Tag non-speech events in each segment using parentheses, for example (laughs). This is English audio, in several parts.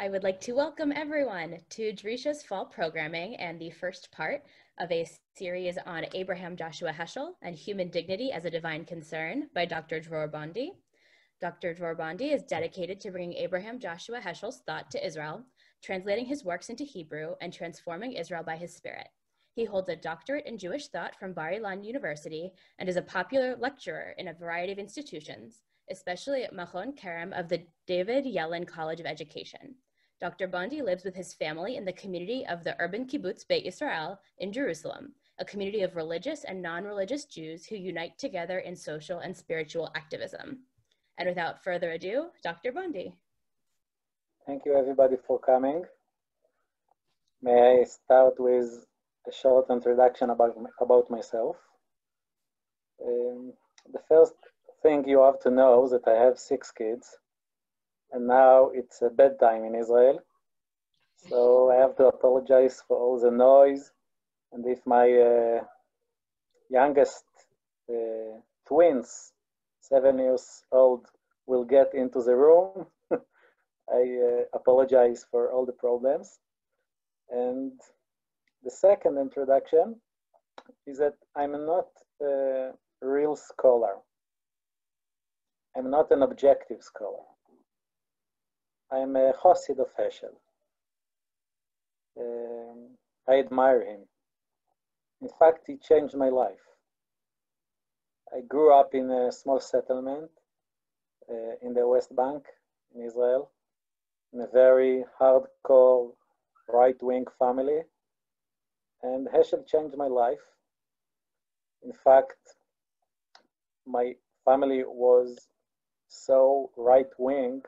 I would like to welcome everyone to Drisha's fall programming and the first part of a series on Abraham Joshua Heschel and human dignity as a divine concern by Dr. Dror Bondi. Dr. Dror Bondi is dedicated to bringing Abraham Joshua Heschel's thought to Israel, translating his works into Hebrew, and transforming Israel by his spirit. He holds a doctorate in Jewish thought from Bar Ilan University and is a popular lecturer in a variety of institutions, especially at Machon Kerem of the David Yellin College of Education. Dr. Bondi lives with his family in the community of the urban kibbutz Beit Israel in Jerusalem, a community of religious and non-religious Jews who unite together in social and spiritual activism. And without further ado, Dr. Bondi. Thank you everybody for coming. May I start with a short introduction about, about myself. Um, the first thing you have to know is that I have six kids and now it's bedtime in Israel. So I have to apologize for all the noise and if my uh, youngest uh, twins, seven years old, will get into the room, (laughs) I uh, apologize for all the problems. And the second introduction is that I'm not a real scholar. I'm not an objective scholar. I'm a Chassid of Heschel. Um, I admire him. In fact, he changed my life. I grew up in a small settlement uh, in the West Bank in Israel, in a very hardcore right-wing family. And Heschel changed my life. In fact, my family was so right-wing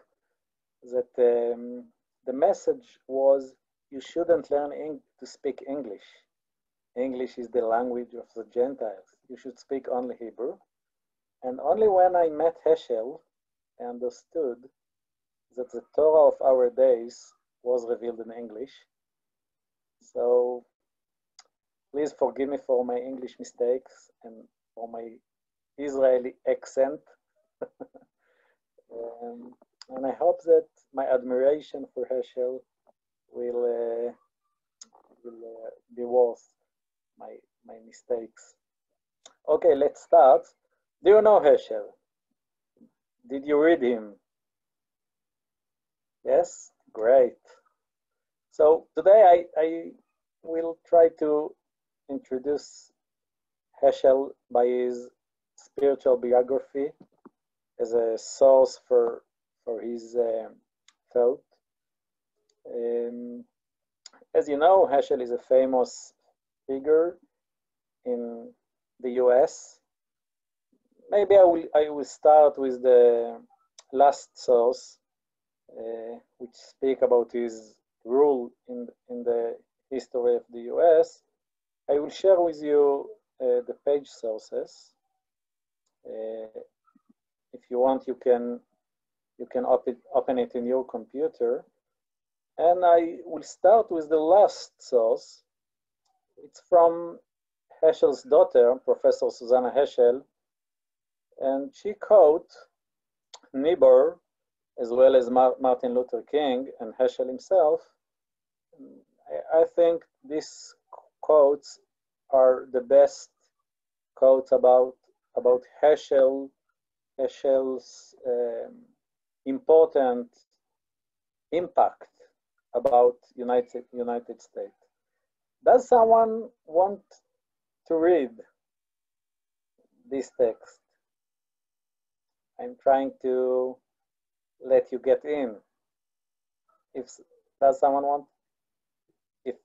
that um, the message was you shouldn't learn to speak English. English is the language of the Gentiles. You should speak only Hebrew. And only when I met Heschel, I understood that the Torah of our days was revealed in English. So please forgive me for my English mistakes and for my Israeli accent. (laughs) um, and I hope that my admiration for Heschel will, uh, will uh, be worth my, my mistakes. Okay, let's start. Do you know Heschel? Did you read him? Yes, great. So today I, I will try to introduce Heschel by his spiritual biography as a source for for his uh, thought. Um, as you know, Heschel is a famous figure in the US. Maybe I will, I will start with the last source, uh, which speak about his rule in, in the history of the US. I will share with you uh, the page sources. Uh, if you want, you can you can open, open it in your computer. And I will start with the last source. It's from Heschel's daughter, Professor Susannah Heschel, and she quote Niebuhr, as well as Mar Martin Luther King and Heschel himself. I, I think these quotes are the best quotes about about Heschel, Heschel's um, important impact about United, United States. Does someone want to read this text? I'm trying to let you get in. If does someone want? If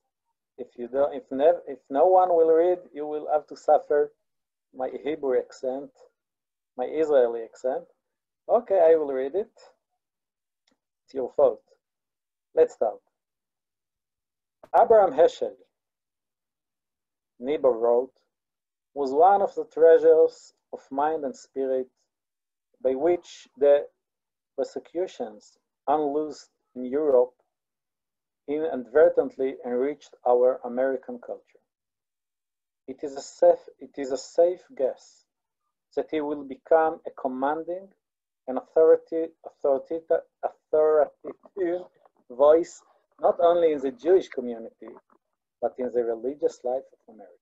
if you don't, if never, if no one will read, you will have to suffer my Hebrew accent, my Israeli accent. Okay, I will read it. It's your fault. Let's start. Abraham Heschel, Niebuhr wrote, was one of the treasures of mind and spirit by which the persecutions unloosed in Europe inadvertently enriched our American culture. It is a safe, it is a safe guess that he will become a commanding and authority, authoritative, authoritative voice not only in the Jewish community, but in the religious life of America.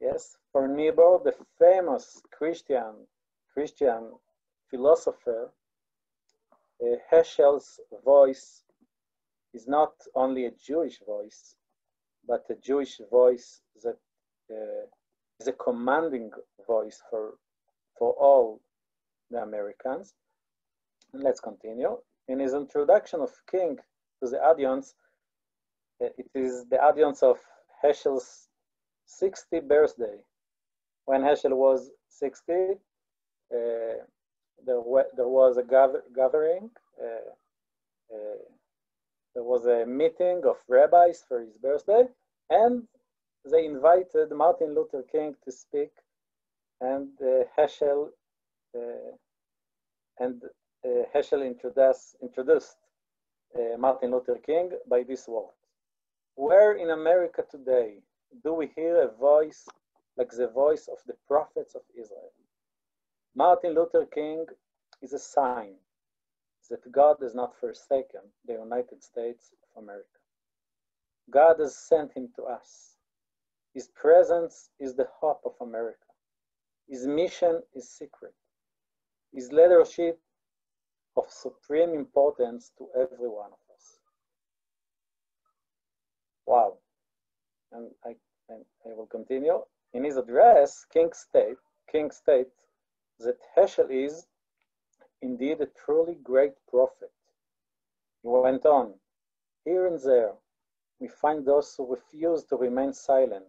Yes, for Niebuhr, the famous Christian Christian philosopher, uh, Heschel's voice is not only a Jewish voice, but a Jewish voice that uh, is a commanding voice for, for all the Americans. And let's continue. In his introduction of King to the audience, uh, it is the audience of Heschel's 60th birthday. When Heschel was 60, uh, there, there was a gather gathering. Uh, uh, there was a meeting of rabbis for his birthday, and they invited Martin Luther King to speak, and uh, Heschel and uh, Heschel introduced, introduced uh, Martin Luther King by this word. Where in America today do we hear a voice like the voice of the prophets of Israel? Martin Luther King is a sign that God has not forsaken the United States of America. God has sent him to us. His presence is the hope of America. His mission is secret. His leadership of supreme importance to every one of us. Wow. And I, and I will continue. In his address, King state, King states that Heschel is indeed a truly great prophet. He went on, here and there, we find those who refuse to remain silent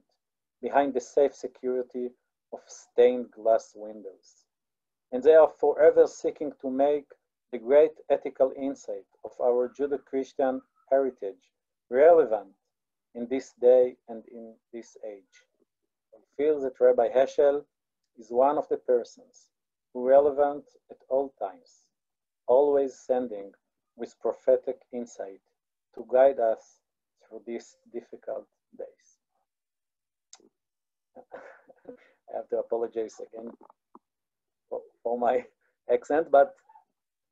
behind the safe security of stained glass windows. And they are forever seeking to make the great ethical insight of our Judeo-Christian heritage relevant in this day and in this age. I feel that Rabbi Heschel is one of the persons who relevant at all times, always sending with prophetic insight to guide us through these difficult days. (laughs) I have to apologize again for, my (laughs) accent, but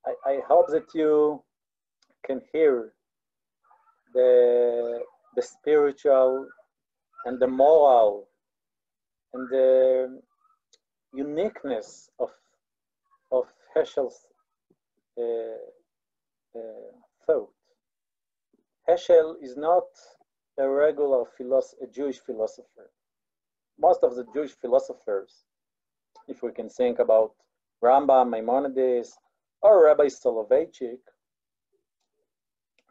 I, I, hope that you can hear the, the spiritual and the moral and the uniqueness of of Heschel's uh, uh, thought. Heschel is not a regular philosopher, a Jewish philosopher. Most of the Jewish philosophers, if we can think about Rambam, Maimonides, or Rabbi Soloveitchik,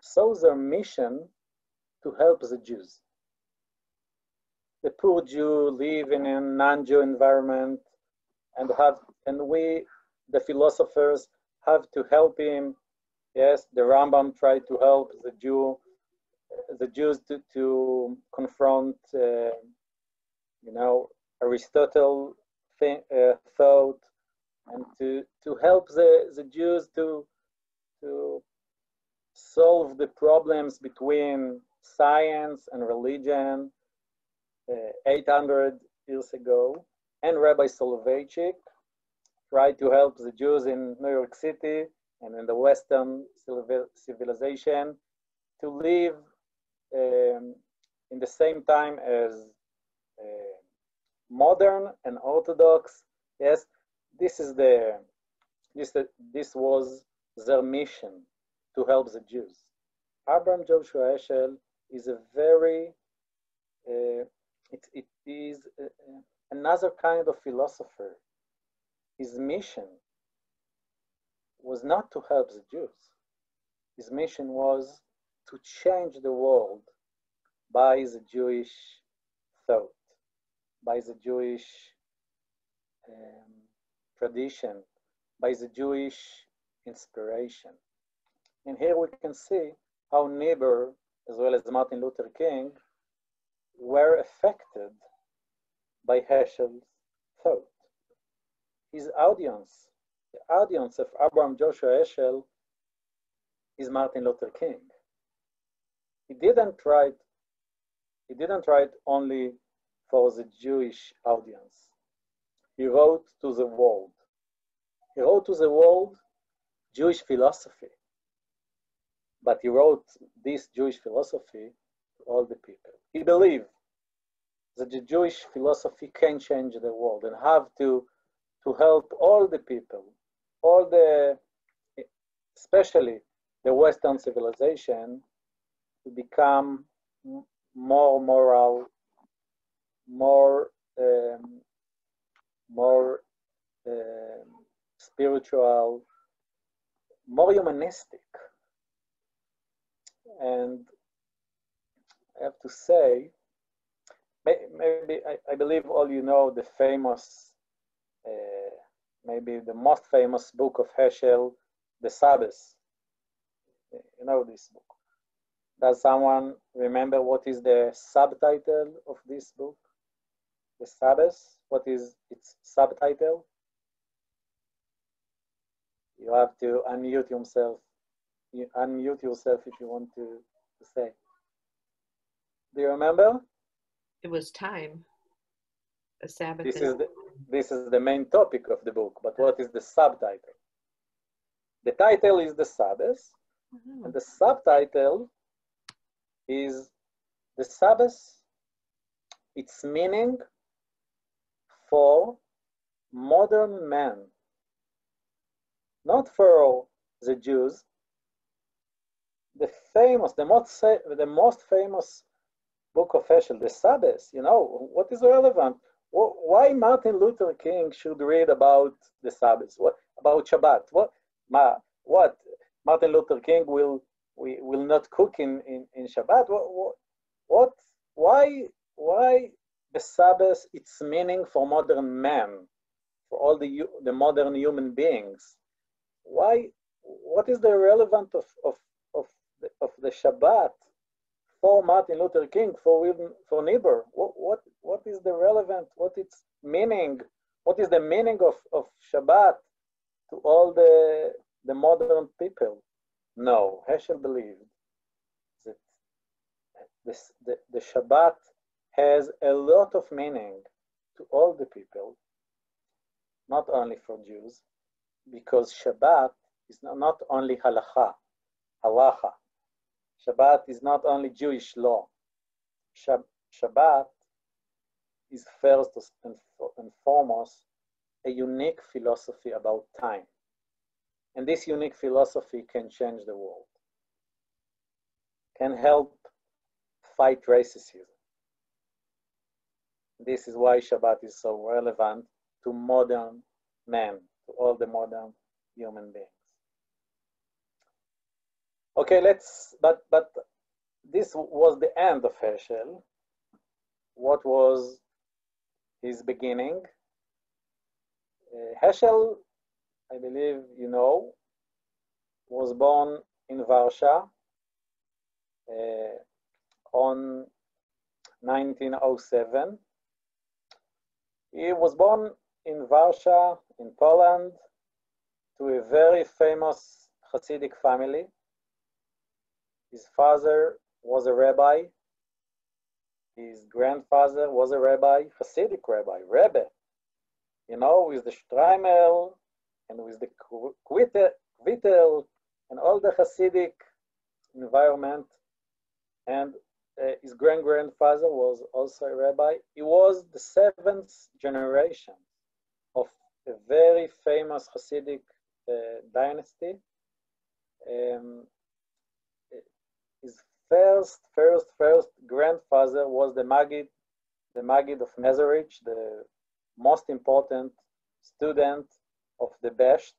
saw their mission to help the Jews. The poor Jew live in a non-Jew environment and have and we the philosophers have to help him. Yes, the Rambam tried to help the Jew, the Jews to, to confront, uh, you know, Aristotle uh, thought, and to to help the the Jews to to solve the problems between science and religion uh, 800 years ago. And Rabbi Soloveitchik, tried to help the Jews in New York City and in the Western civilization to live um, in the same time as uh, modern and Orthodox. Yes, this is the this this was their mission to help the Jews. Abraham Joshua Heschel is a very uh, it, it is uh, another kind of philosopher his mission was not to help the Jews. His mission was to change the world by the Jewish thought, by the Jewish tradition, by the Jewish inspiration. And here we can see how Niebuhr, as well as Martin Luther King, were affected by Heschel's thought his audience, the audience of Abraham Joshua Heschel is Martin Luther King. He didn't write, he didn't write only for the Jewish audience. He wrote to the world. He wrote to the world Jewish philosophy. but he wrote this Jewish philosophy to all the people. He believed that the Jewish philosophy can change the world and have to, to help all the people, all the, especially the Western civilization, to become more moral, more, um, more um, spiritual, more humanistic. And I have to say, maybe I, I believe all you know the famous, uh, maybe the most famous book of Heschel, The Sabbath. You know this book. Does someone remember what is the subtitle of this book? The Sabbath? What is its subtitle? You have to unmute yourself. You unmute yourself if you want to, to say. Do you remember? It was time. A Sabbath. This is the, this is the main topic of the book, but what is the subtitle? The title is the Sabbath, mm-hmm. and the subtitle is the Sabbath, its meaning for modern man, not for the Jews. The famous, the most, the most famous book of Heschel, the Sabbath, you know, what is relevant? Why Martin Luther King should read about the Sabbath? What about Shabbat? What, ma, what Martin Luther King will we will not cook in, in, in Shabbat. What, what, what, why, why the Sabbath, its meaning for modern man, for all the, the modern human beings? Why, what is the relevance of, of, of, the, of the Shabbat for Martin Luther King, for, for Niebuhr? What, what, what is the relevant, what its meaning, what is the meaning of, of Shabbat to all the, the modern people? No, Heschel believed that this, the, the Shabbat has a lot of meaning to all the people, not only for Jews, because Shabbat is not only halacha, halacha. Shabbat is not only Jewish law. Shabbat is first and foremost a unique philosophy about time. And this unique philosophy can change the world, can help fight racism. This is why Shabbat is so relevant to modern men, to all the modern human beings. Okay, let's, but, but this was the end of Heschel. What was his beginning? Uh, Heschel I believe you know, was born in Warsaw uh, on 1907. He was born in Warsaw, in Poland, to a very famous Hasidic family. His father was a rabbi. His grandfather was a rabbi, Hasidic rabbi, Rebbe. You know, with the Shtreimel and with the Kvittel and all the Hasidic environment. And uh, his grand grandfather was also a rabbi. He was the seventh generation of a very famous Hasidic uh, dynasty. Um, his first, first, first grandfather was the Maggid, the Maggid of Mezerich, the most important student of the Besht,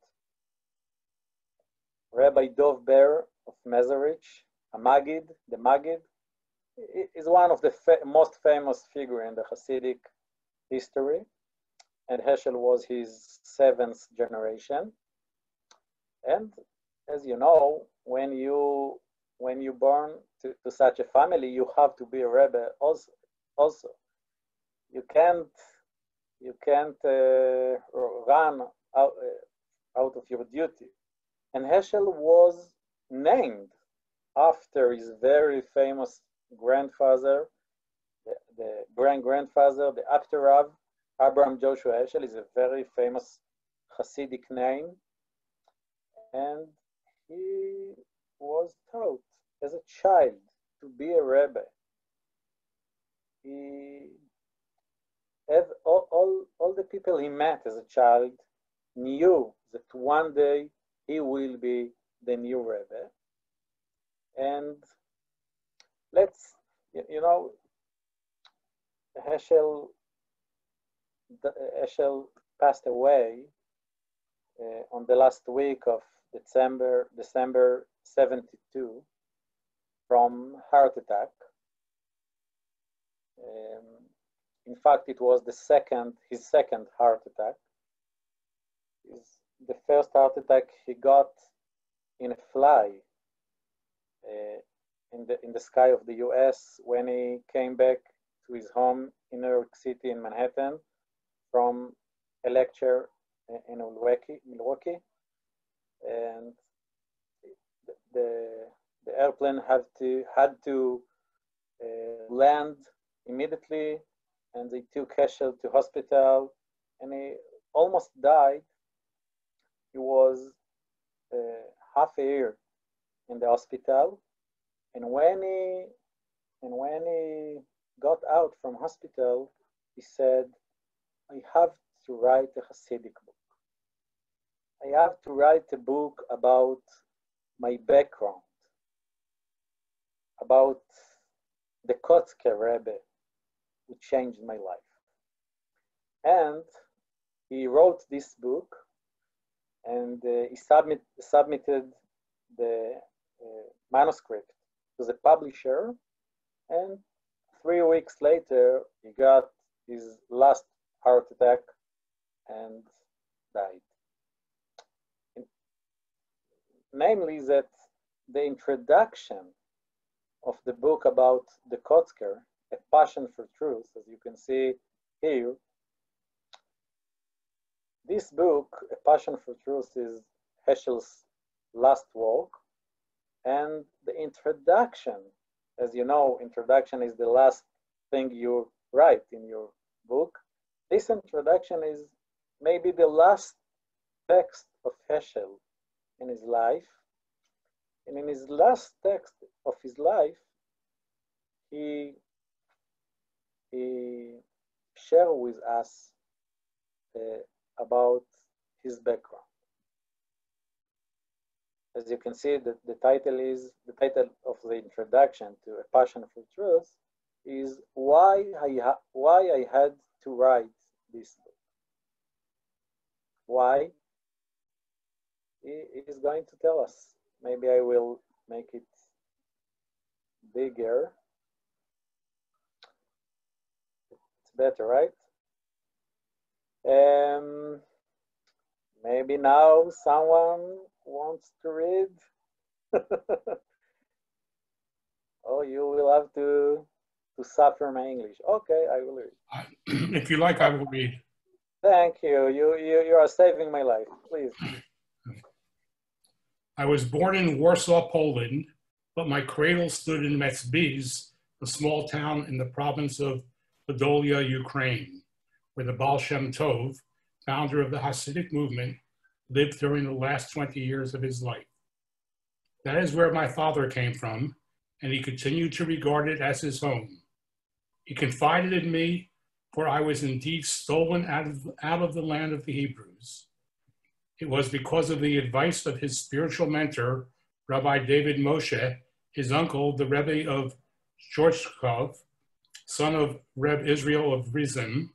Rabbi Dov Ber of Mezerich, a Maggid, the Maggid, is one of the fa most famous figure in the Hasidic history, and Heschel was his seventh generation. And as you know, when you when you born to, to such a family, you have to be a rebbe also. Also, you can't you can't uh, run out, uh, out of your duty. And Heschel was named after his very famous grandfather, the, the grand grandfather, the Apter Rav, Abraham Joshua Heschel is a very famous Hasidic name. And he, was taught as a child to be a Rebbe. He all, all, all the people he met as a child knew that one day he will be the new Rebbe. And let's, you know, Heschel, Heschel passed away uh, on the last week of December, December 72 from heart attack. Um, in fact, it was the second, his second heart attack. His, the first heart attack he got in a fly uh, in the in the sky of the U.S. when he came back to his home in New York City in Manhattan from a lecture in Milwaukee, and the the airplane had to had to uh, land immediately, and they took Heschel to hospital, and he almost died. He was uh, half a year in the hospital, and when he and when he got out from hospital, he said, "I have to write a Hasidic book. I have to write a book about my background, about the Kotzker Rebbe, who changed my life. And he wrote this book and uh, he submit, submitted the uh, manuscript to the publisher and three weeks later he got his last heart attack and died namely that the introduction of the book about the Kotzker, A Passion for Truth, as you can see here, this book, A Passion for Truth, is Heschel's last work. And the introduction, as you know, introduction is the last thing you write in your book. This introduction is maybe the last text of Heschel in his life. And in his last text of his life, he, he shared with us uh, about his background. As you can see, the, the title is the title of the introduction to A Passion for Truth is why I why I had to write this book. Why? he is going to tell us. Maybe I will make it bigger. It's better, right? Um, maybe now someone wants to read. (laughs) oh, you will have to to suffer my English. Okay, I will read. (clears throat) if you like, I will read. Thank you. You you you are saving my life. Please. I was born in Warsaw, Poland, but my cradle stood in Metsbiz, a small town in the province of Podolia, Ukraine, where the Baal Shem Tov, founder of the Hasidic movement, lived during the last 20 years of his life. That is where my father came from, and he continued to regard it as his home. He confided in me, for I was indeed stolen out of, out of the land of the Hebrews. It was because of the advice of his spiritual mentor, Rabbi David Moshe, his uncle, the Rebbe of Chortkov, son of Reb Israel of Rizhin,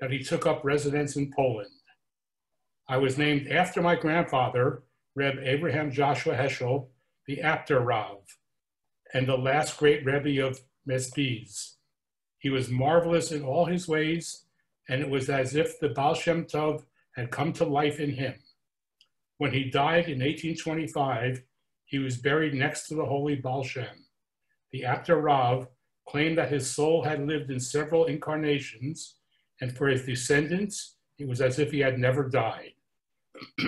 that he took up residence in Poland. I was named after my grandfather, Reb Abraham Joshua Heschel, the Apter Rav, and the last great Rebbe of Mezbiz. He was marvelous in all his ways, and it was as if the Baal Shem Tov had come to life in him. When he died in 1825, he was buried next to the holy Baal Shem. The Apter Rav claimed that his soul had lived in several incarnations, and for his descendants, it was as if he had never died. (clears throat)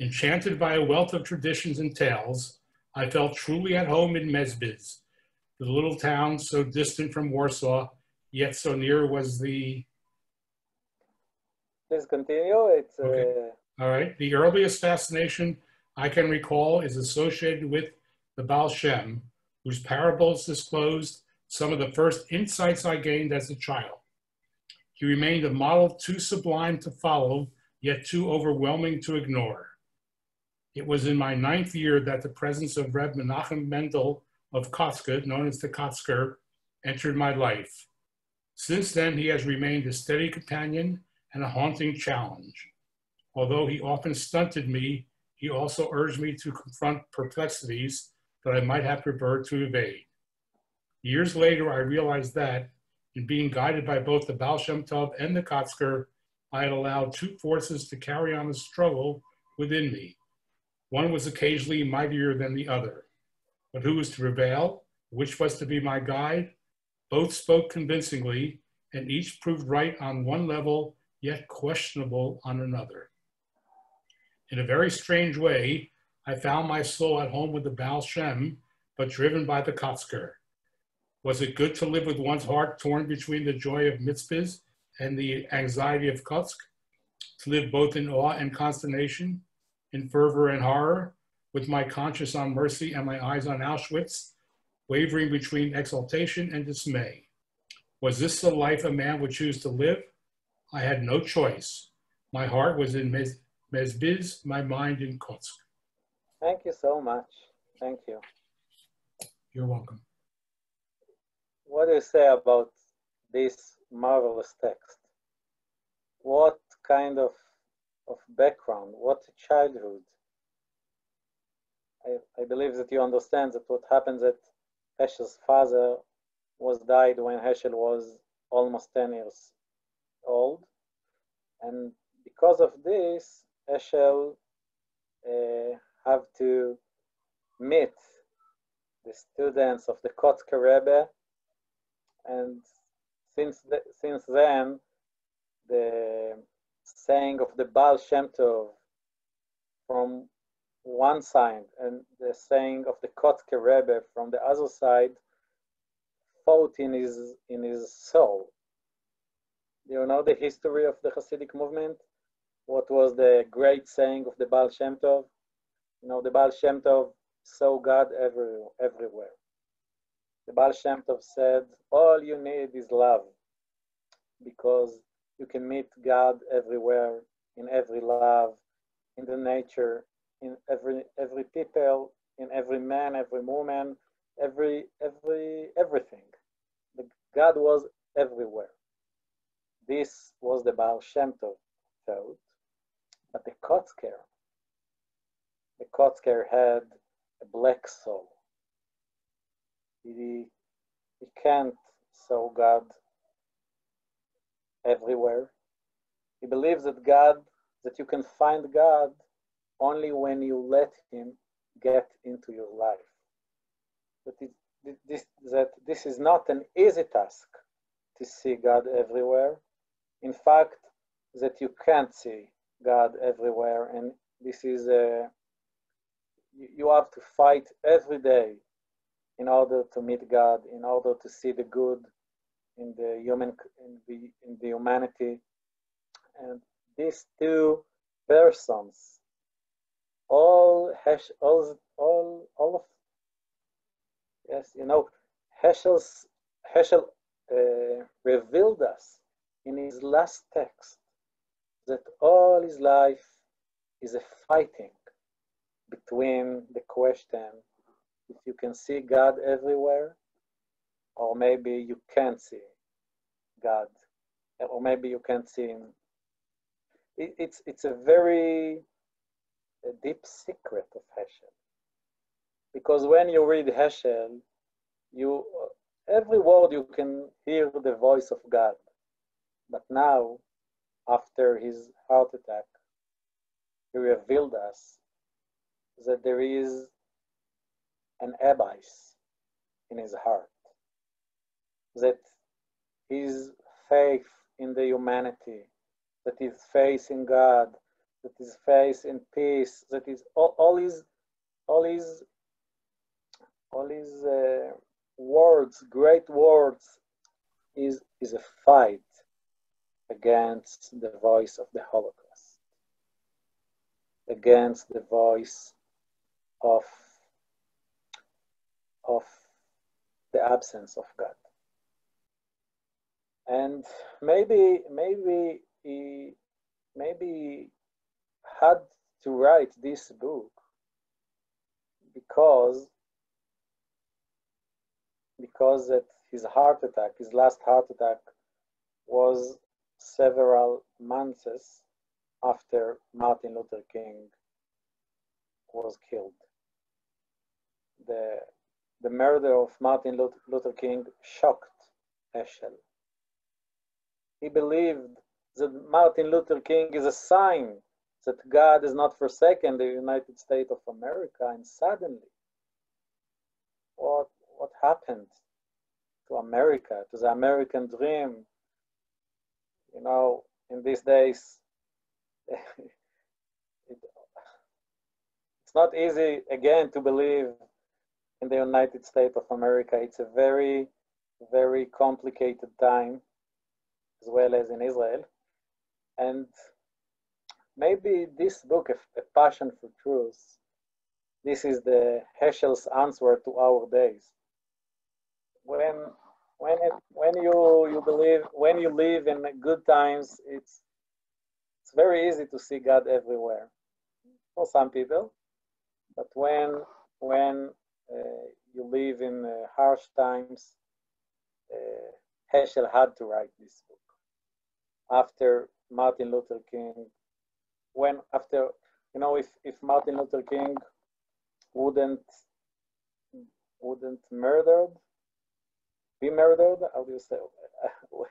Enchanted by a wealth of traditions and tales, I felt truly at home in Mezbiz, the little town so distant from Warsaw, yet so near was the Please continue. It's okay. uh... all right. The earliest fascination I can recall is associated with the Baal Shem, whose parables disclosed some of the first insights I gained as a child. He remained a model too sublime to follow, yet too overwhelming to ignore. It was in my ninth year that the presence of Reb Menachem Mendel of Kotzk, known as the Kotzker, entered my life. Since then, he has remained a steady companion and a haunting challenge. Although he often stunted me, he also urged me to confront perplexities that I might have preferred to evade. Years later, I realized that in being guided by both the Baal Shem Tov and the Kotzker, I had allowed two forces to carry on the struggle within me. One was occasionally mightier than the other. But who was to prevail? Which was to be my guide? Both spoke convincingly, and each proved right on one level, yet questionable on another. In a very strange way, I found my soul at home with the Baal Shem, but driven by the Kotzker. Was it good to live with one's heart torn between the joy of mitzvahs and the anxiety of Kotzk? To live both in awe and consternation, in fervor and horror, with my conscience on mercy and my eyes on Auschwitz, wavering between exultation and dismay. Was this the life a man would choose to live? I had no choice. My heart was in Mez- Mezbiz, my mind in Kotzk. Thank you so much. Thank you. You're welcome. What do you say about this marvelous text? What kind of, of background, what a childhood? I, I believe that you understand that what happens that Heschel's father was died when Heschel was almost 10 years old. And because of this, Heschel uh, have to meet the students of the Kotzker Rebbe. And since, the, since then, the saying of the Baal Shem Tov from one side and the saying of the Kotzker Rebbe from the other side fought in his in his soul. Do you know the history of the Hasidic movement? What was the great saying of the Baal Shem Tov? You know, the Baal Shem Tov saw God every, everywhere. The Baal Shem Tov said, all you need is love because you can meet God everywhere, in every love, in the nature, in every every people, in every man, every woman, every every everything. The God was everywhere. This was the Baal Shem Tov thought, but the Kotzker, the Kotzker had a black soul. He, he can't saw God everywhere. He believes that God, that you can find God only when you let him get into your life. That, it, this, that this is not an easy task to see God everywhere. In fact, that you can't see God everywhere, and this is a you have to fight every day in order to meet God, in order to see the good in the human in the in the humanity, and these two persons all Hesh, all all all of yes, you know, Heschel's Heschel uh, revealed us in his last text that all his life is a fighting between the question if you can see God everywhere, or maybe you can't see God, or maybe you can't see Him. It, it's it's a very a deep secret of Heschel. Because when you read Heschel, you every word you can hear the voice of God. But now, after his heart attack, he revealed us that there is an abyss in his heart. That his faith in the humanity, that his faith in God, that his faith in peace, that is all, all his, all his, all his uh, words, great words, is, is a fight against the voice of the Holocaust, against the voice of, of the absence of God. And maybe, maybe he, maybe had to write this book because because his heart attack, his last heart attack, was several months after Martin Luther King was killed. The, the murder of Martin Luther King shocked Heschel. He believed that Martin Luther King is a sign that God has not forsaken the United States of America, and suddenly, what, what happened to America, to the American dream? You know, in these days, (laughs) it, it's not easy again to believe in the United States of America. It's a very, very complicated time, as well as in Israel. And maybe this book, A Passion for Truth, this is the Heschel's answer to our days. When when it, when you you believe when you live in good times, it's it's very easy to see God everywhere for some people, but when when you live in uh, harsh times, uh, Heschel had to write this book. After Martin Luther King when after you know if if Martin Luther King wouldn't wouldn't murdered be murdered how do you say (laughs)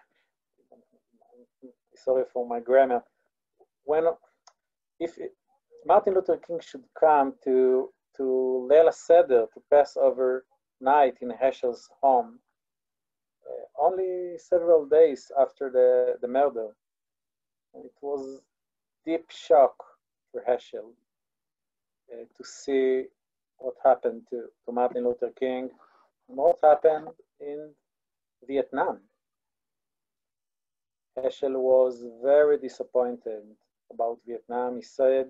sorry for my grammar. When if it, Martin Luther King should come to to Leila Seder to Passover night in Heschel's home uh, only several days after the, the murder. It was deep shock for Heschel uh, to see what happened to, to Martin Luther King and what happened in Vietnam. Heschel was very disappointed about Vietnam. He said,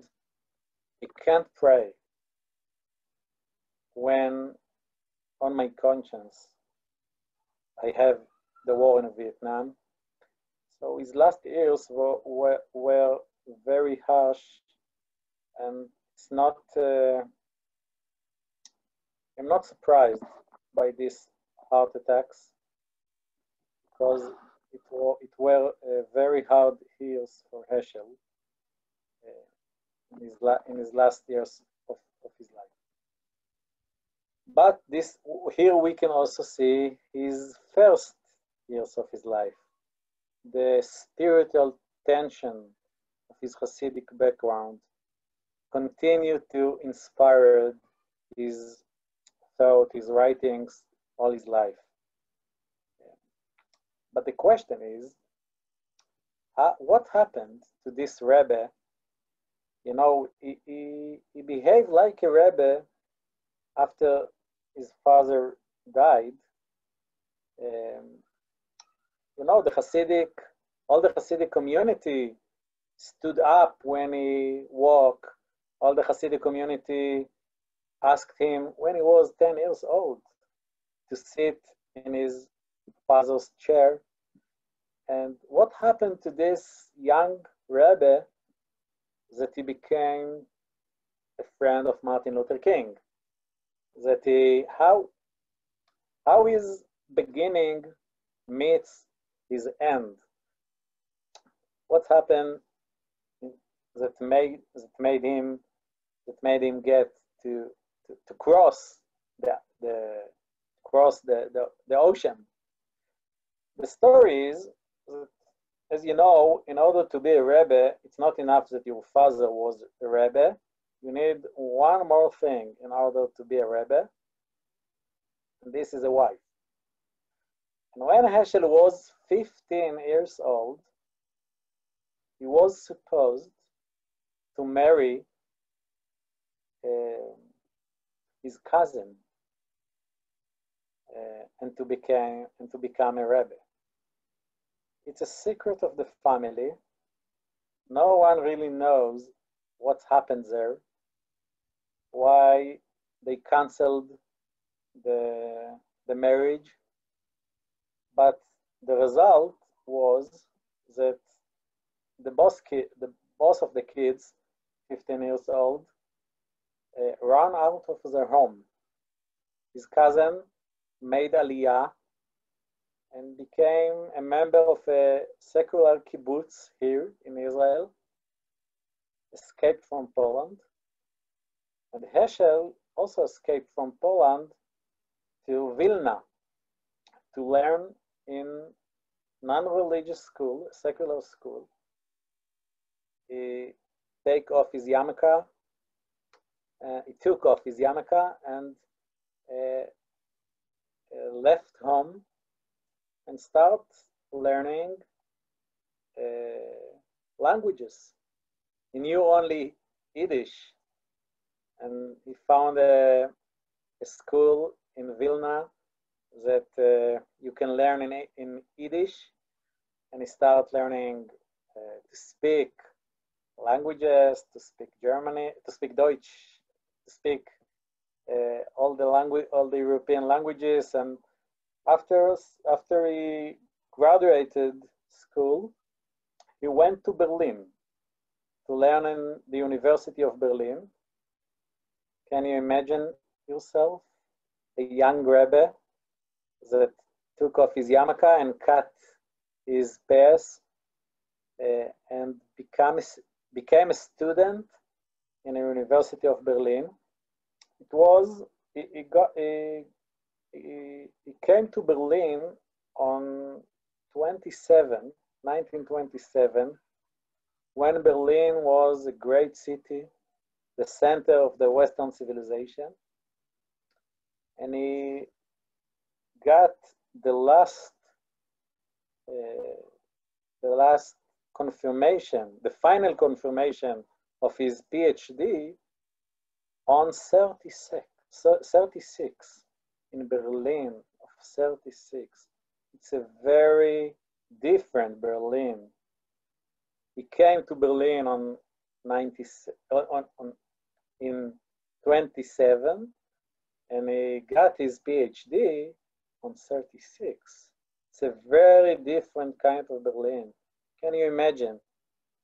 he can't pray when on my conscience I have the war in Vietnam. So his last years were, were, were very harsh and it's not uh, i'm not surprised by these heart attacks because it, were, it were uh, very hard years for Heschel uh, in, his in his last years of, of his life. But this here we can also see his first years of his life, the spiritual tension of his Hasidic background continue to inspire his thought, his writings, all his life. But the question is, what happened to this Rebbe? You know, he, he, he behaved like a Rebbe after his father died. Um, you know, the Hasidic, all the Hasidic community stood up when he walked. All the Hasidic community asked him when he was 10 years old to sit in his father's chair. And what happened to this young Rebbe that he became a friend of Martin Luther King? That he, how, how his beginning meets his end? What happened that made that made him that made him get to to, to cross the the cross the, the, the ocean. The story is as you know, in order to be a Rebbe, it's not enough that your father was a Rebbe. You need one more thing in order to be a Rebbe, this is a wife. And when Heschel was 15 years old, he was supposed to marry uh, his cousin uh, and to become and to become a rebbe. It's a secret of the family. No one really knows what happened there. Why they canceled the, the marriage. But the result was that the boss, kid, the boss of the kids, 15 years old, uh, ran out of their home. His cousin made aliyah and became a member of a secular kibbutz here in Israel, escaped from Poland. And Heschel also escaped from Poland to Vilna to learn in non-religious school, secular school. He take off his yarmulke, uh, he took off his yarmulke and uh, uh, left home and start learning uh, languages. He knew only Yiddish and he found a, a school in Vilna that uh, you can learn in, in Yiddish and he started learning uh, to speak languages, to speak Germany, to speak Deutsch, to speak uh, all the language, all the European languages. And after after he graduated school, he went to Berlin to learn in the University of Berlin. Can you imagine yourself, a young Rebbe that took off his yarmulke and cut his pants uh, and become, became a student in the University of Berlin. It was, he, he got, he, he, he came to Berlin on 27, 1927, when Berlin was a great city, the center of the Western civilization. And he got the last, uh, the last confirmation, the final confirmation of his PhD on 36, 36 in Berlin of 36. It's a very different Berlin. He came to Berlin on 90, on, on, in 27 and he got his PhD on 36. It's a very different kind of Berlin. Can you imagine?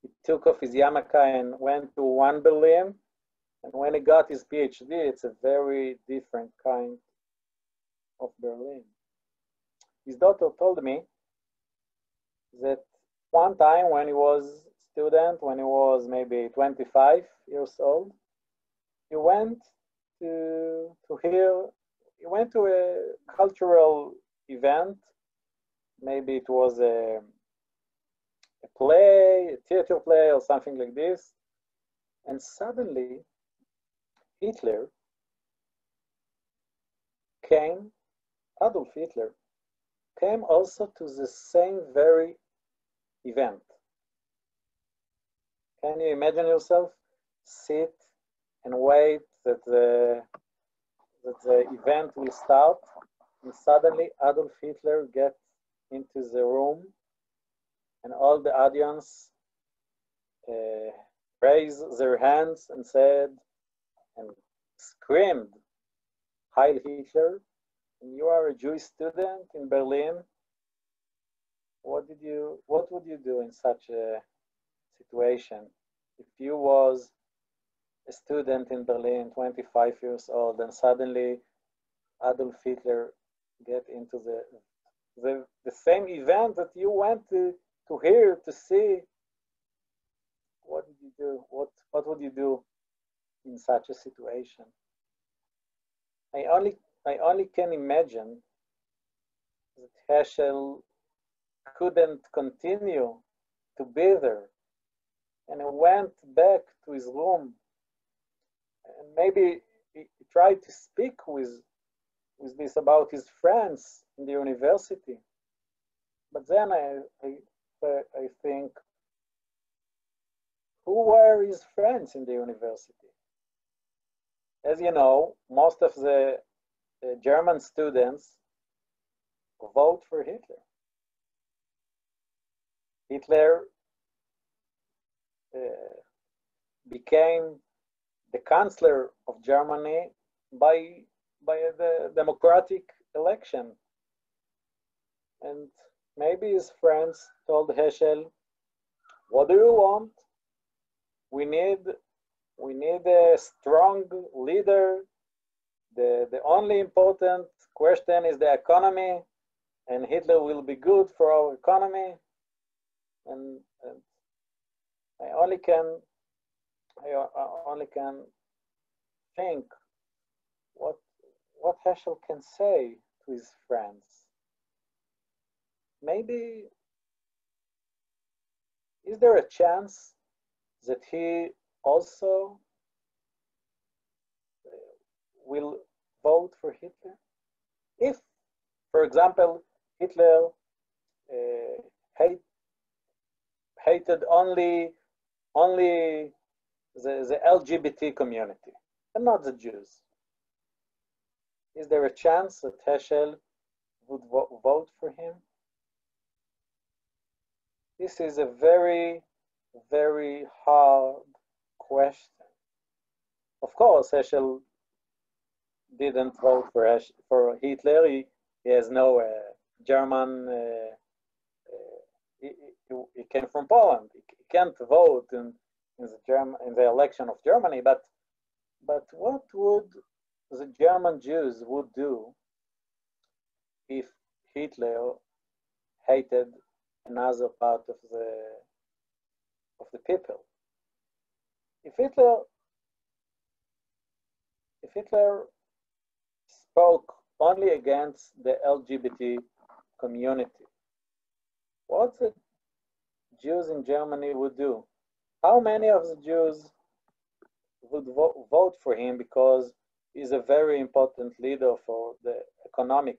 He took off his yarmulke and went to one Berlin. And when he got his PhD, it's a very different kind of Berlin. His daughter told me that one time when he was student, when he was maybe 25 years old, he went to, to hear, he went to a cultural event. Maybe it was a, a play, a theater play or something like this. And suddenly Hitler came, Adolf Hitler came also to the same very event. Can you imagine yourself sit and wait that the that the event will start and suddenly Adolf Hitler gets into the room and all the audience uh, raised their hands and said and screamed, Heil Hitler, and you are a Jewish student in Berlin. What did you, what would you do in such a situation? If you was a student in Berlin, 25 years old, and suddenly Adolf Hitler get into the, the, the same event that you went to, to hear, to see, what did you do? What, what would you do in such a situation? I only, I only can imagine that Heschel couldn't continue to be there and went back to his room and maybe he, tried to speak with with this about his friends in the university. But then I, I I think who were his friends in the university? As you know most of the, the German students vote for Hitler. Hitler uh, became the Chancellor of Germany by, by the democratic election. And maybe his friends told Heschel, what do you want? We need, we need a strong leader. The, the only important question is the economy and Hitler will be good for our economy. And, and I only can, I only can think what, what Heschel can say to his friends. Maybe, is there a chance that he also will vote for Hitler? If, for example, Hitler uh, hate, hated only only the, the LGBT community and not the Jews. Is there a chance that Heschel would vo vote for him? This is a very, very hard question. Of course, Heschel didn't vote for, Hesch for Hitler. He, he has no uh, German, uh, uh, he, he, came from Poland. He, he can't vote in, in the in the election of Germany. But but what would the German Jews would do if Hitler hated another part of the of the people? If Hitler if Hitler spoke only against the LGBT community. What the Jews in Germany would do? How many of the Jews would vo vote for him because he's a very important leader for the economic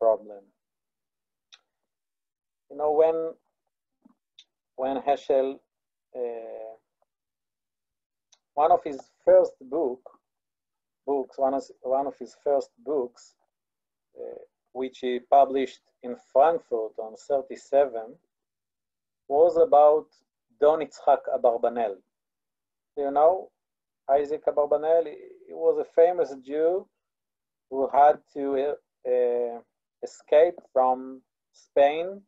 problem? You know, when when Heschel, uh, one of his first book, books, one of, one of his first books, uh, which he published in Frankfurt on 37 was about Don Yitzhak Abarbanel. You know, Isaac Abarbanel, he was a famous Jew who had to uh, escape from Spain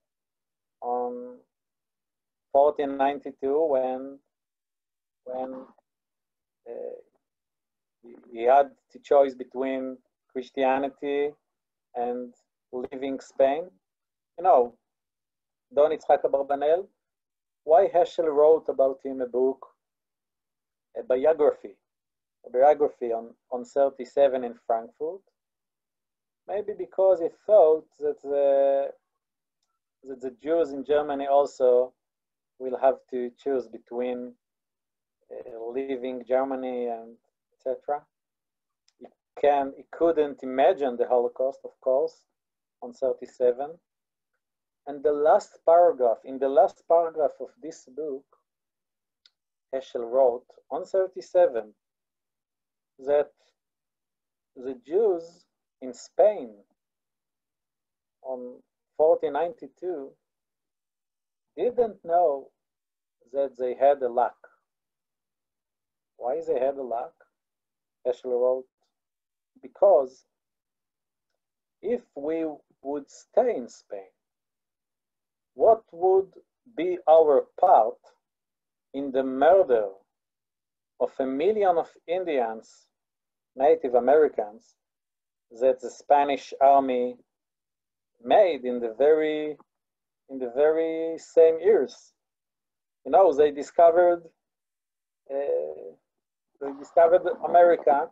on 1492 when when uh, he had to choose between Christianity and leaving Spain. You know, Don Yitzhak Abarbanel, why Heschel wrote about him a book, a biography, a biography on, on 37 in Frankfurt? Maybe because he thought that the, that the Jews in Germany also will have to choose between uh, leaving Germany and etc can he couldn't imagine the Holocaust, of course, on 37. And the last paragraph, in the last paragraph of this book, Heschel wrote on 37 that the Jews in Spain on 1492 didn't know that they had a luck. Why they had a luck? Heschel wrote because if we would stay in Spain, what would be our part in the murder of a million of Indians, Native Americans, that the Spanish army made in the very in the very same years. You know, they discovered uh, they discovered America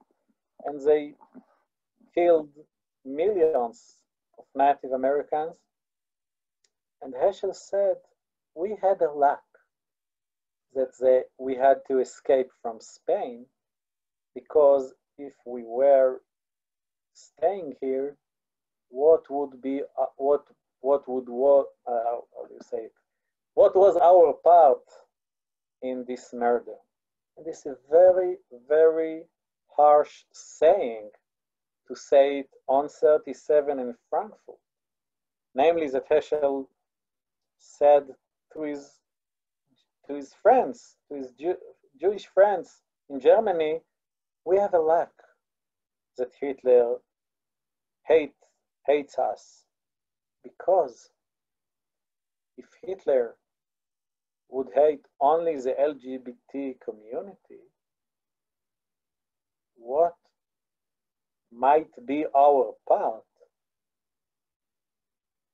and they killed millions of Native Americans. And Heschel said, we had a luck that they, we had to escape from Spain because if we were staying here, what would be, uh, what, what would, what, uh, how do you say it? What was our part in this murder? And this is a very, very harsh saying to say it on 37 in Frankfurt, namely that Heschel said to his, to his friends, to his Jew, Jewish friends in Germany, we have a luck. that Hitler hate, hates us because if Hitler would hate only the LGBT community, what might be our part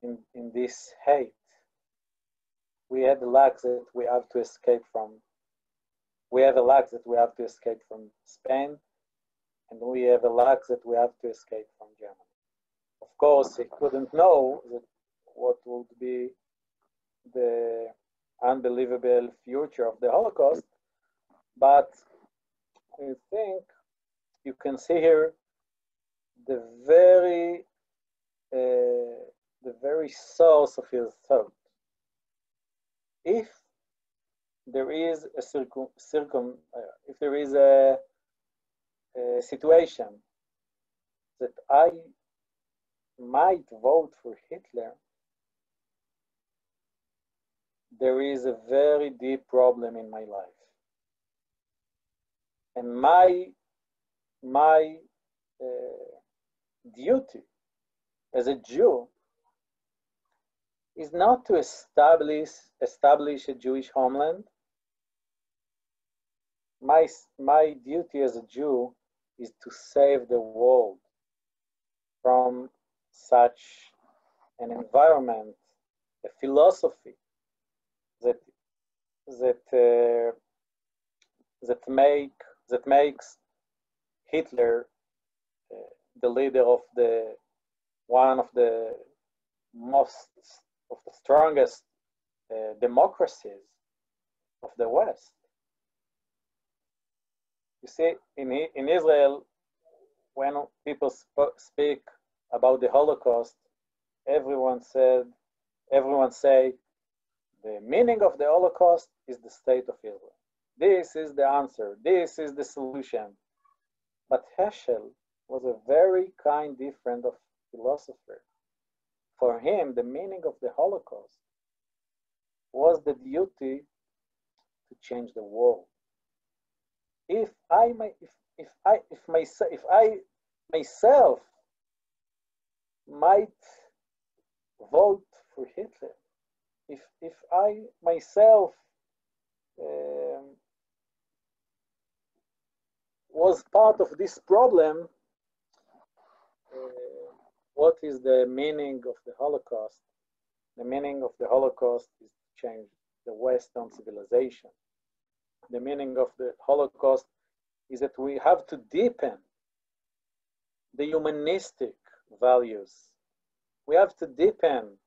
in, in this hate? We have a lack that we have to escape from. We have a lack that we have to escape from Spain, and we have a lack that we have to escape from Germany. Of course, he couldn't know that what would be the unbelievable future of the Holocaust. But I think you can see here the very uh, the very source of his thought. If there is a circum, circum uh, if there is a, a situation that I might vote for Hitler, there is a very deep problem in my life. And my, my uh, duty as a Jew is not to establish, establish a Jewish homeland. My, my duty as a Jew is to save the world from such an environment, a philosophy that that uh, that make that makes Hitler uh, the leader of the one of the most of the strongest uh, democracies of the West. You see, in in Israel, when people sp speak about the Holocaust, everyone said, everyone say the meaning of the Holocaust is the state of Israel. This is the answer. This is the solution. But Heschel was a very kind different of philosopher. For him, the meaning of the Holocaust was the duty to change the world. If I may, if, if I if myself if I myself might vote for Hitler, if if I myself um, was part of this problem, what is the meaning of the Holocaust? The meaning of the Holocaust is to change the Western civilization. The meaning of the Holocaust is that we have to deepen the humanistic values. We have to deepen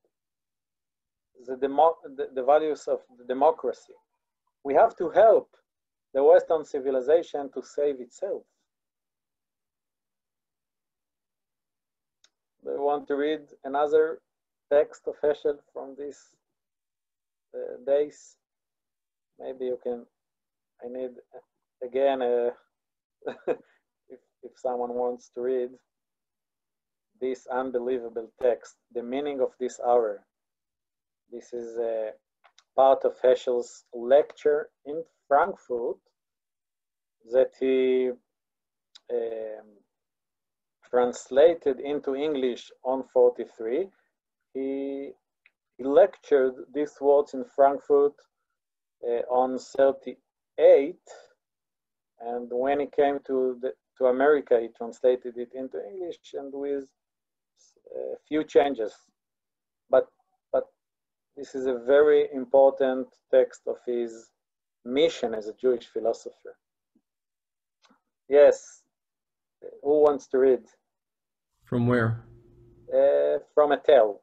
the, demo- the, the values of the democracy. We have to help the Western civilization to save itself. You want to read another text of Heschel from these uh, days? Maybe you can. I need again uh, (laughs) if if someone wants to read this unbelievable text, the meaning of this hour. This is a part of Heschel's lecture in Frankfurt that he um, translated into English on 43. He, lectured these words in Frankfurt uh, on 38. And when he came to, the, to America, he translated it into English and with a few changes. But this is a very important text of his mission as a Jewish philosopher. Yes, who wants to read? From where? Uh, from a tale.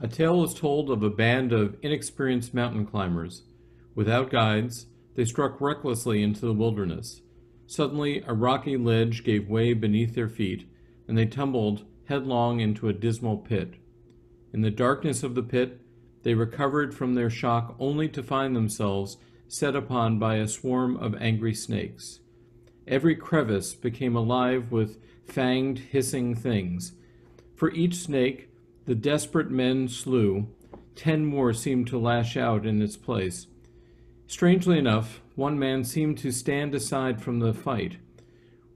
A tale is told of a band of inexperienced mountain climbers. Without guides, they struck recklessly into the wilderness. Suddenly, a rocky ledge gave way beneath their feet, and they tumbled headlong into a dismal pit. In the darkness of the pit, they recovered from their shock only to find themselves set upon by a swarm of angry snakes. Every crevice became alive with fanged, hissing things. For each snake the desperate men slew, ten more seemed to lash out in its place. Strangely enough, one man seemed to stand aside from the fight.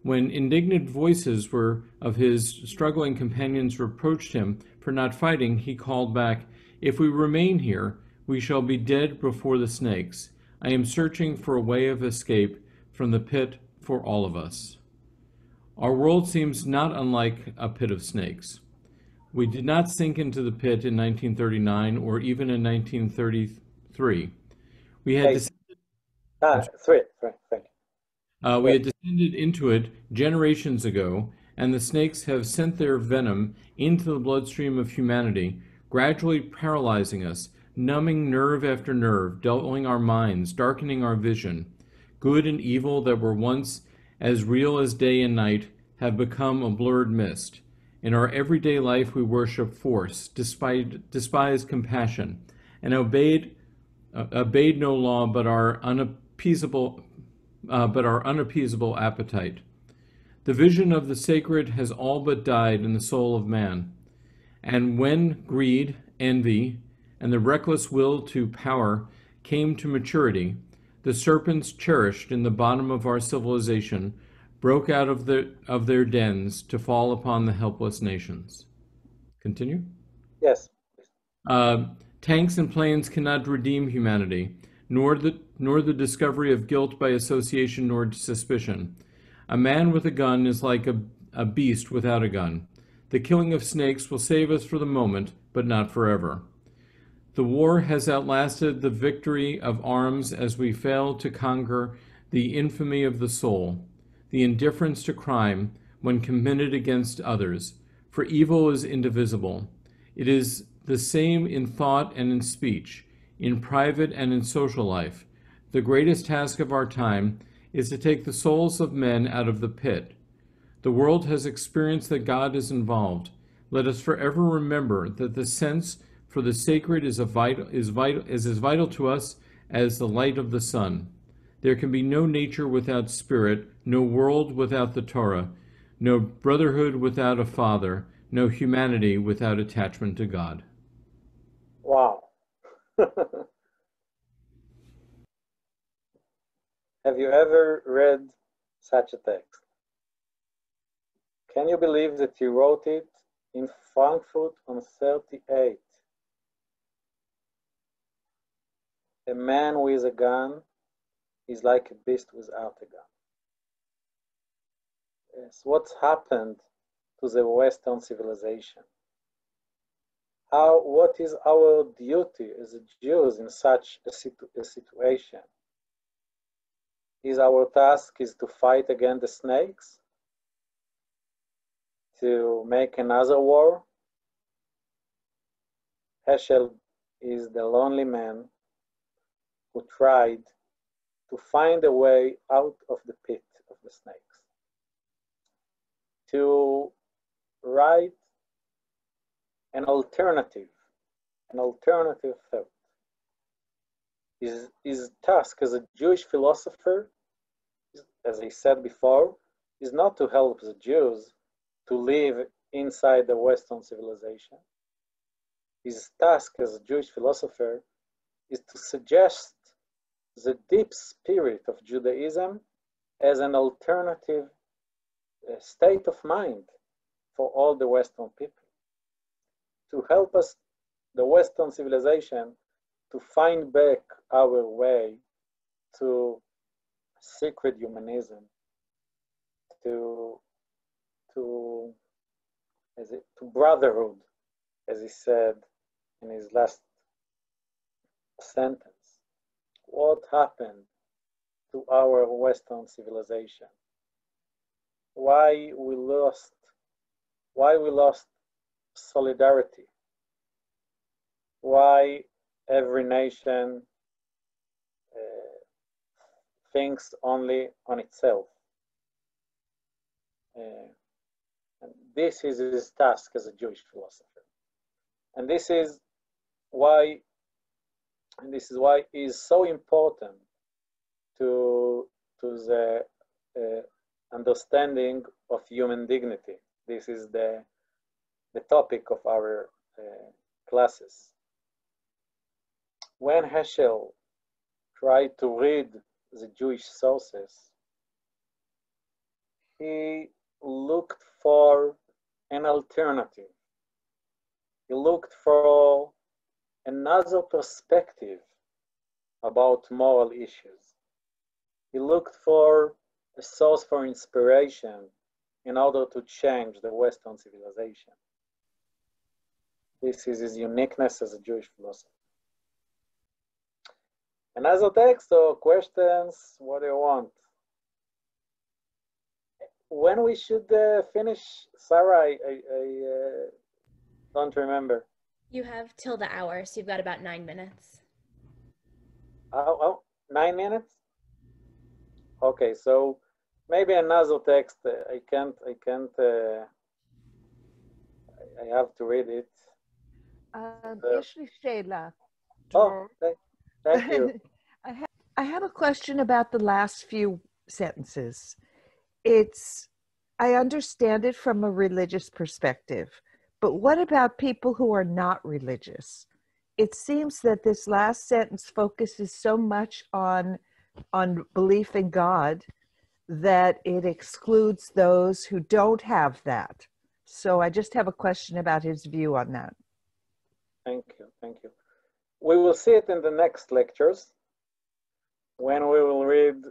When indignant voices were of his struggling companions reproached him for not fighting, he called back, If we remain here, we shall be dead before the snakes. I am searching for a way of escape from the pit for all of us. Our world seems not unlike a pit of snakes. We did not sink into the pit in 1939 or even in 1933. We had Hey. Ah, three, three, thank uh, we had descended into it generations ago, and the snakes have sent their venom into the bloodstream of humanity, gradually paralyzing us, numbing nerve after nerve, dulling our minds, darkening our vision. Good and evil that were once as real as day and night have become a blurred mist. In our everyday life, we worship force, despite, despise compassion, and obeyed, uh, obeyed no law but our unappeasable, uh, but our unappeasable appetite. The vision of the sacred has all but died in the soul of man. And when greed, envy, and the reckless will to power came to maturity, the serpents cherished in the bottom of our civilization broke out of, the, of their dens to fall upon the helpless nations. Continue. Yes, Uh, tanks and planes cannot redeem humanity, nor the, nor the discovery of guilt by association nor suspicion. A man with a gun is like a, a beast without a gun. The killing of snakes will save us for the moment, but not forever. The war has outlasted the victory of arms as we fail to conquer the infamy of the soul, the indifference to crime when committed against others, for evil is indivisible. It is the same in thought and in speech, in private and in social life. The greatest task of our time is to take the souls of men out of the pit. The world has experienced that God is involved. Let us forever remember that the sense for the sacred is, vital, is, vital, is as vital to us as the light of the sun. There can be no nature without spirit, no world without the Torah, no brotherhood without a father, no humanity without attachment to God. wow. (laughs) Have you ever read such a text? Can you believe that you wrote it in Frankfurt on 38? A man with a gun is like a beast without a gun. What's happened to the Western civilization? How, what is our duty as Jews in such a, situ- a situation? Is our task is to fight against the snakes? To make another war? Heschel is the lonely man who tried to find a way out of the pit of the snakes. To write an alternative, an alternative thought. His, his task as a Jewish philosopher, as I said before, is not to help the Jews to live inside the Western civilization. His task as a Jewish philosopher is to suggest the deep spirit of Judaism as an alternative uh, state of mind for all the Western people to help us, the Western civilization, to find back our way to sacred humanism, to to as it, to brotherhood, as he said in his last sentence. What happened to our Western civilization? Why we lost? Why we lost solidarity? Why every nation uh, thinks only on itself? Uh, and this is his task as a Jewish philosopher. And this is why, and this is why it is so important to, to the uh, understanding of human dignity. This is the, the topic of our uh, classes. When Heschel tried to read the Jewish sources, he looked for an alternative. He looked for another perspective about moral issues. He looked for a source for inspiration in order to change the Western civilization. This is his uniqueness as a Jewish philosopher. Another text or questions? What do you want? When we should uh, finish, Sarah, I, I, uh, don't remember. You have till the hour, so you've got about nine minutes. Oh, oh, nine minutes? Okay, so maybe another text. uh, I can't, I can't, uh, I- I have to read it. Um, Uh, יש לי שאלה. Oh, Dror. thank, thank you. (laughs) I, ha- I have a question about the last few sentences. It's, I understand it from a religious perspective, but what about people who are not religious? It seems that this last sentence focuses so much on, on belief in God that it excludes those who don't have that. So I just have a question about his view on that. Thank you, thank you. We will see it in the next lectures when we will read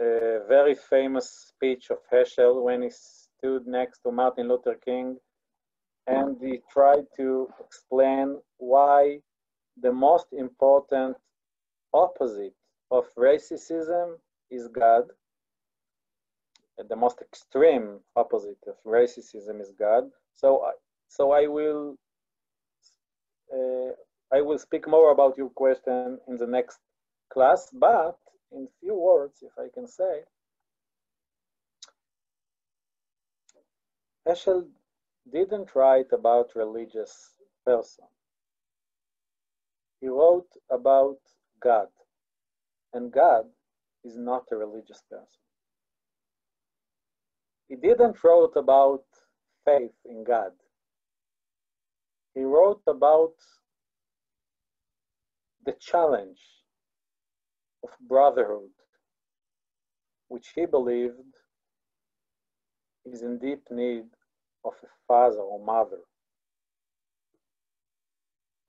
a very famous speech of Heschel when he stood next to Martin Luther King and he tried to explain why the most important opposite of racism is God. And the most extreme opposite of racism is God. So, so I will uh, I will speak more about your question in the next class, but in few words, if I can say, Heschel didn't write about religious person. He wrote about God, and God is not a religious person. He didn't wrote about faith in God. He wrote about the challenge of brotherhood, which he believed is in deep need of a father or mother.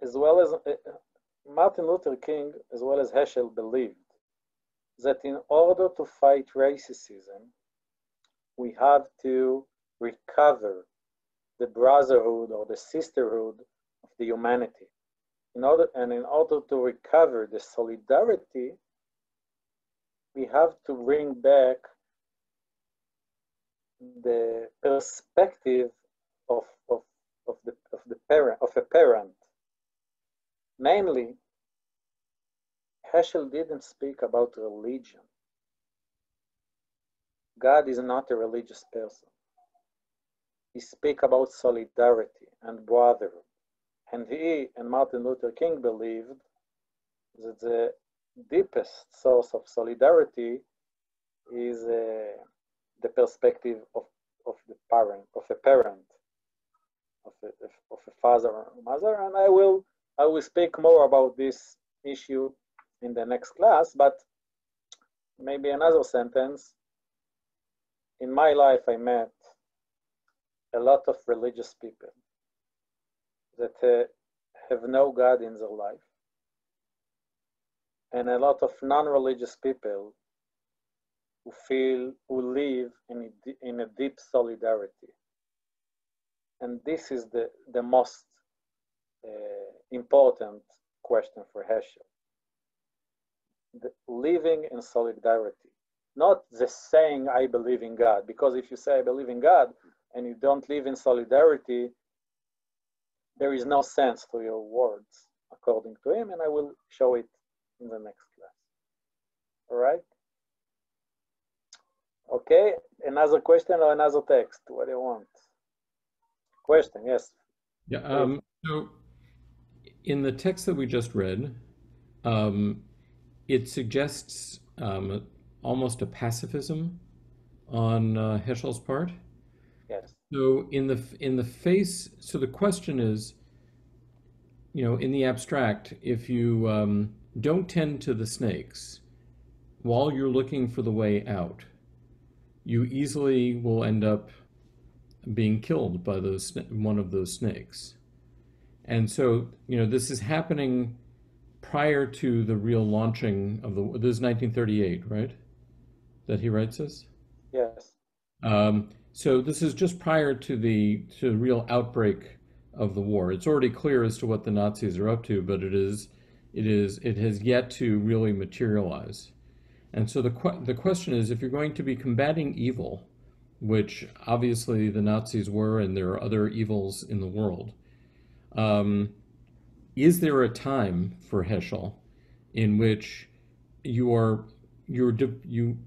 As well as uh, Martin Luther King, as well as Heschel, believed that in order to fight racism, we have to recover the brotherhood or the sisterhood of the humanity. In order, and in order to recover the solidarity, we have to bring back the perspective of, of, of, the, of the parent of a parent. Namely, Heschel didn't speak about religion. God is not a religious person. He speak about solidarity and brotherhood. And he and Martin Luther King believed that the deepest source of solidarity is uh, the perspective of, of the parent, of a parent, of a, of a father or mother. And I will, I will speak more about this issue in the next class, but maybe another sentence. In my life, I met a lot of religious people that uh, have no God in their life, and a lot of non-religious people who feel who live in a, in a deep solidarity, and this is the the most uh, important question for Heschel: the living in solidarity, not the saying "I believe in God," because if you say "I believe in God" and you don't live in solidarity, there is no sense to your words, according to him, and I will show it in the next class. All right? Okay, another question or another text? What do you want? Question, yes. Yeah. Um, so, in the text that we just read, um, it suggests um, almost a pacifism on uh, Heschel's part. Yes. So in the in the face, so the question is, you know, in the abstract, if you um, don't tend to the snakes while you're looking for the way out, you easily will end up being killed by those one of those snakes. And so, you know, this is happening prior to the real launching of the. This is 1938, right? That he writes this. Yes. Um, so this is just prior to the to the real outbreak of the war. It's already clear as to what the Nazis are up to, but it is it is it has yet to really materialize. And so the the question is, if you're going to be combating evil, which obviously the Nazis were, and there are other evils in the world, um, is there a time for Heschel in which you are you're you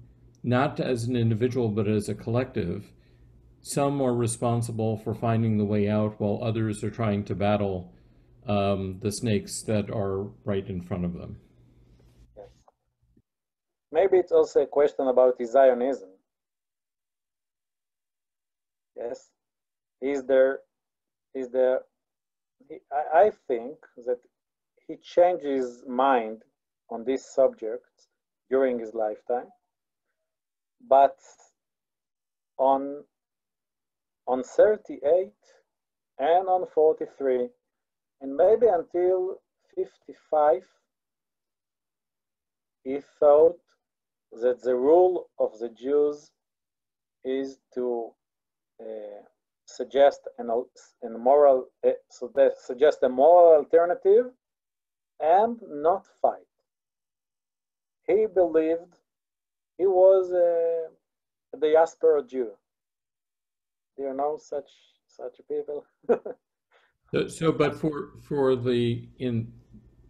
not as an individual but as a collective some are responsible for finding the way out while others are trying to battle um, the snakes that are right in front of them. Maybe it's also a question about his Zionism. Yes. Is there, is there, I, I think that he changed his mind on this subject during his lifetime, but on on 38 and on 43 and maybe until 55 he thought that the rule of the Jews is to uh, suggest an, an moral uh, so that suggest a moral alternative and not fight. He believed he was a, diaspora Jew do are know such such people? (laughs) so, so, but for for the in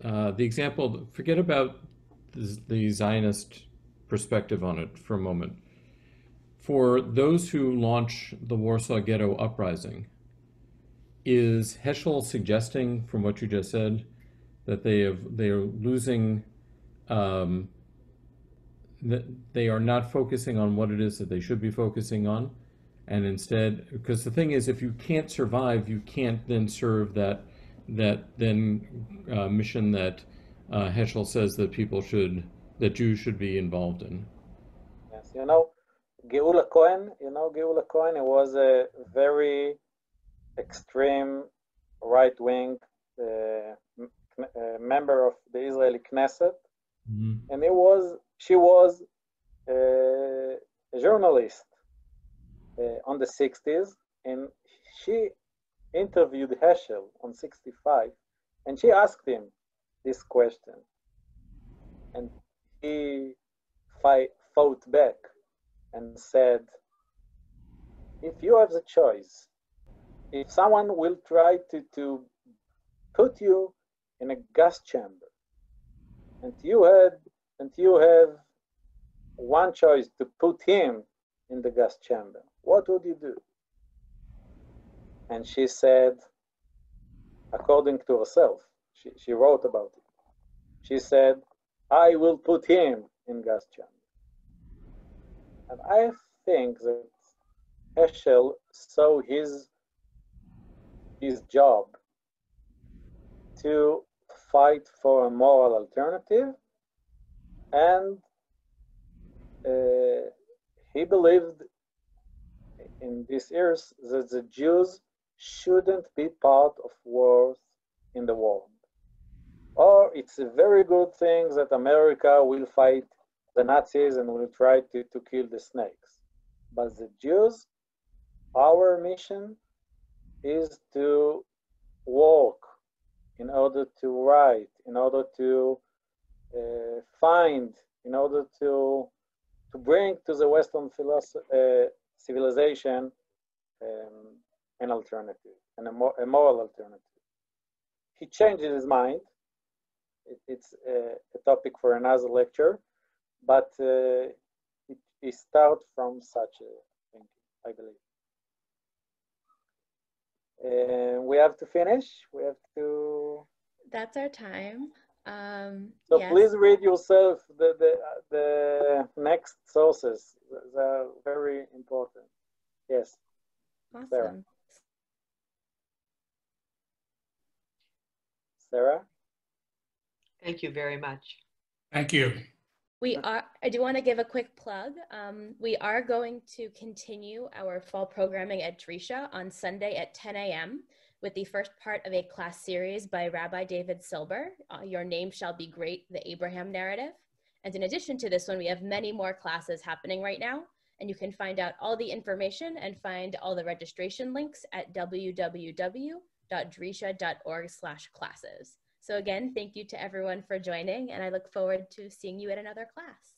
uh, the example, forget about the, the Zionist perspective on it for a moment. For those who launch the Warsaw Ghetto uprising, is Heschel suggesting, from what you just said, that they have they are losing, um, that they are not focusing on what it is that they should be focusing on? and instead because the thing is if you can't survive you can't then serve that that then uh, mission that uh, Heschel says that people should that Jews should be involved in? Yes you know Geula Cohen you know Geula Cohen it was a very extreme right-wing uh, uh, member of the Israeli Knesset. Mm-hmm. and it was she was uh, a journalist uh, on the 60s, and she interviewed Heschel on 65, and she asked him this question, and he fight, fought back and said, if you have the choice, if someone will try to, to put you in a gas chamber, and you had and you have one choice to put him in the gas chamber what would you do? And she said, according to herself, she, she wrote about it. She said, I will put him in gas chamber. And I think that Heschel saw his, his job to fight for a moral alternative and uh, he believed in these years that the Jews shouldn't be part of wars in the world. Or it's a very good thing that America will fight the Nazis and will try to, to kill the snakes. But the Jews, our mission is to walk in order to write, in order to uh, find, in order to to bring to the Western uh, civilization um, an alternative and a, a, moral alternative. He changed his mind. It, it's a, a, topic for another lecture, but uh, it, it starts from such a thing, I believe. And we have to finish. We have to. That's our time. Um, so yes. please read yourself the, the, the next sources. They're very important. Yes. Awesome. Sarah. Sarah? Thank you very much. Thank you. We are, I do want to give a quick plug. Um, we are going to continue our fall programming at Drisha on Sunday at 10 a.m. with the first part of a class series by Rabbi David Silber, uh, Your Name Shall Be Great, the Abraham Narrative. And in addition to this one, we have many more classes happening right now. And you can find out all the information and find all the registration links at www.drisha.org slash classes. So again, thank you to everyone for joining and I look forward to seeing you at another class.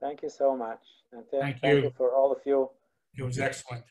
Thank you so much. And th Thank thank you. you for all of you. It was excellent.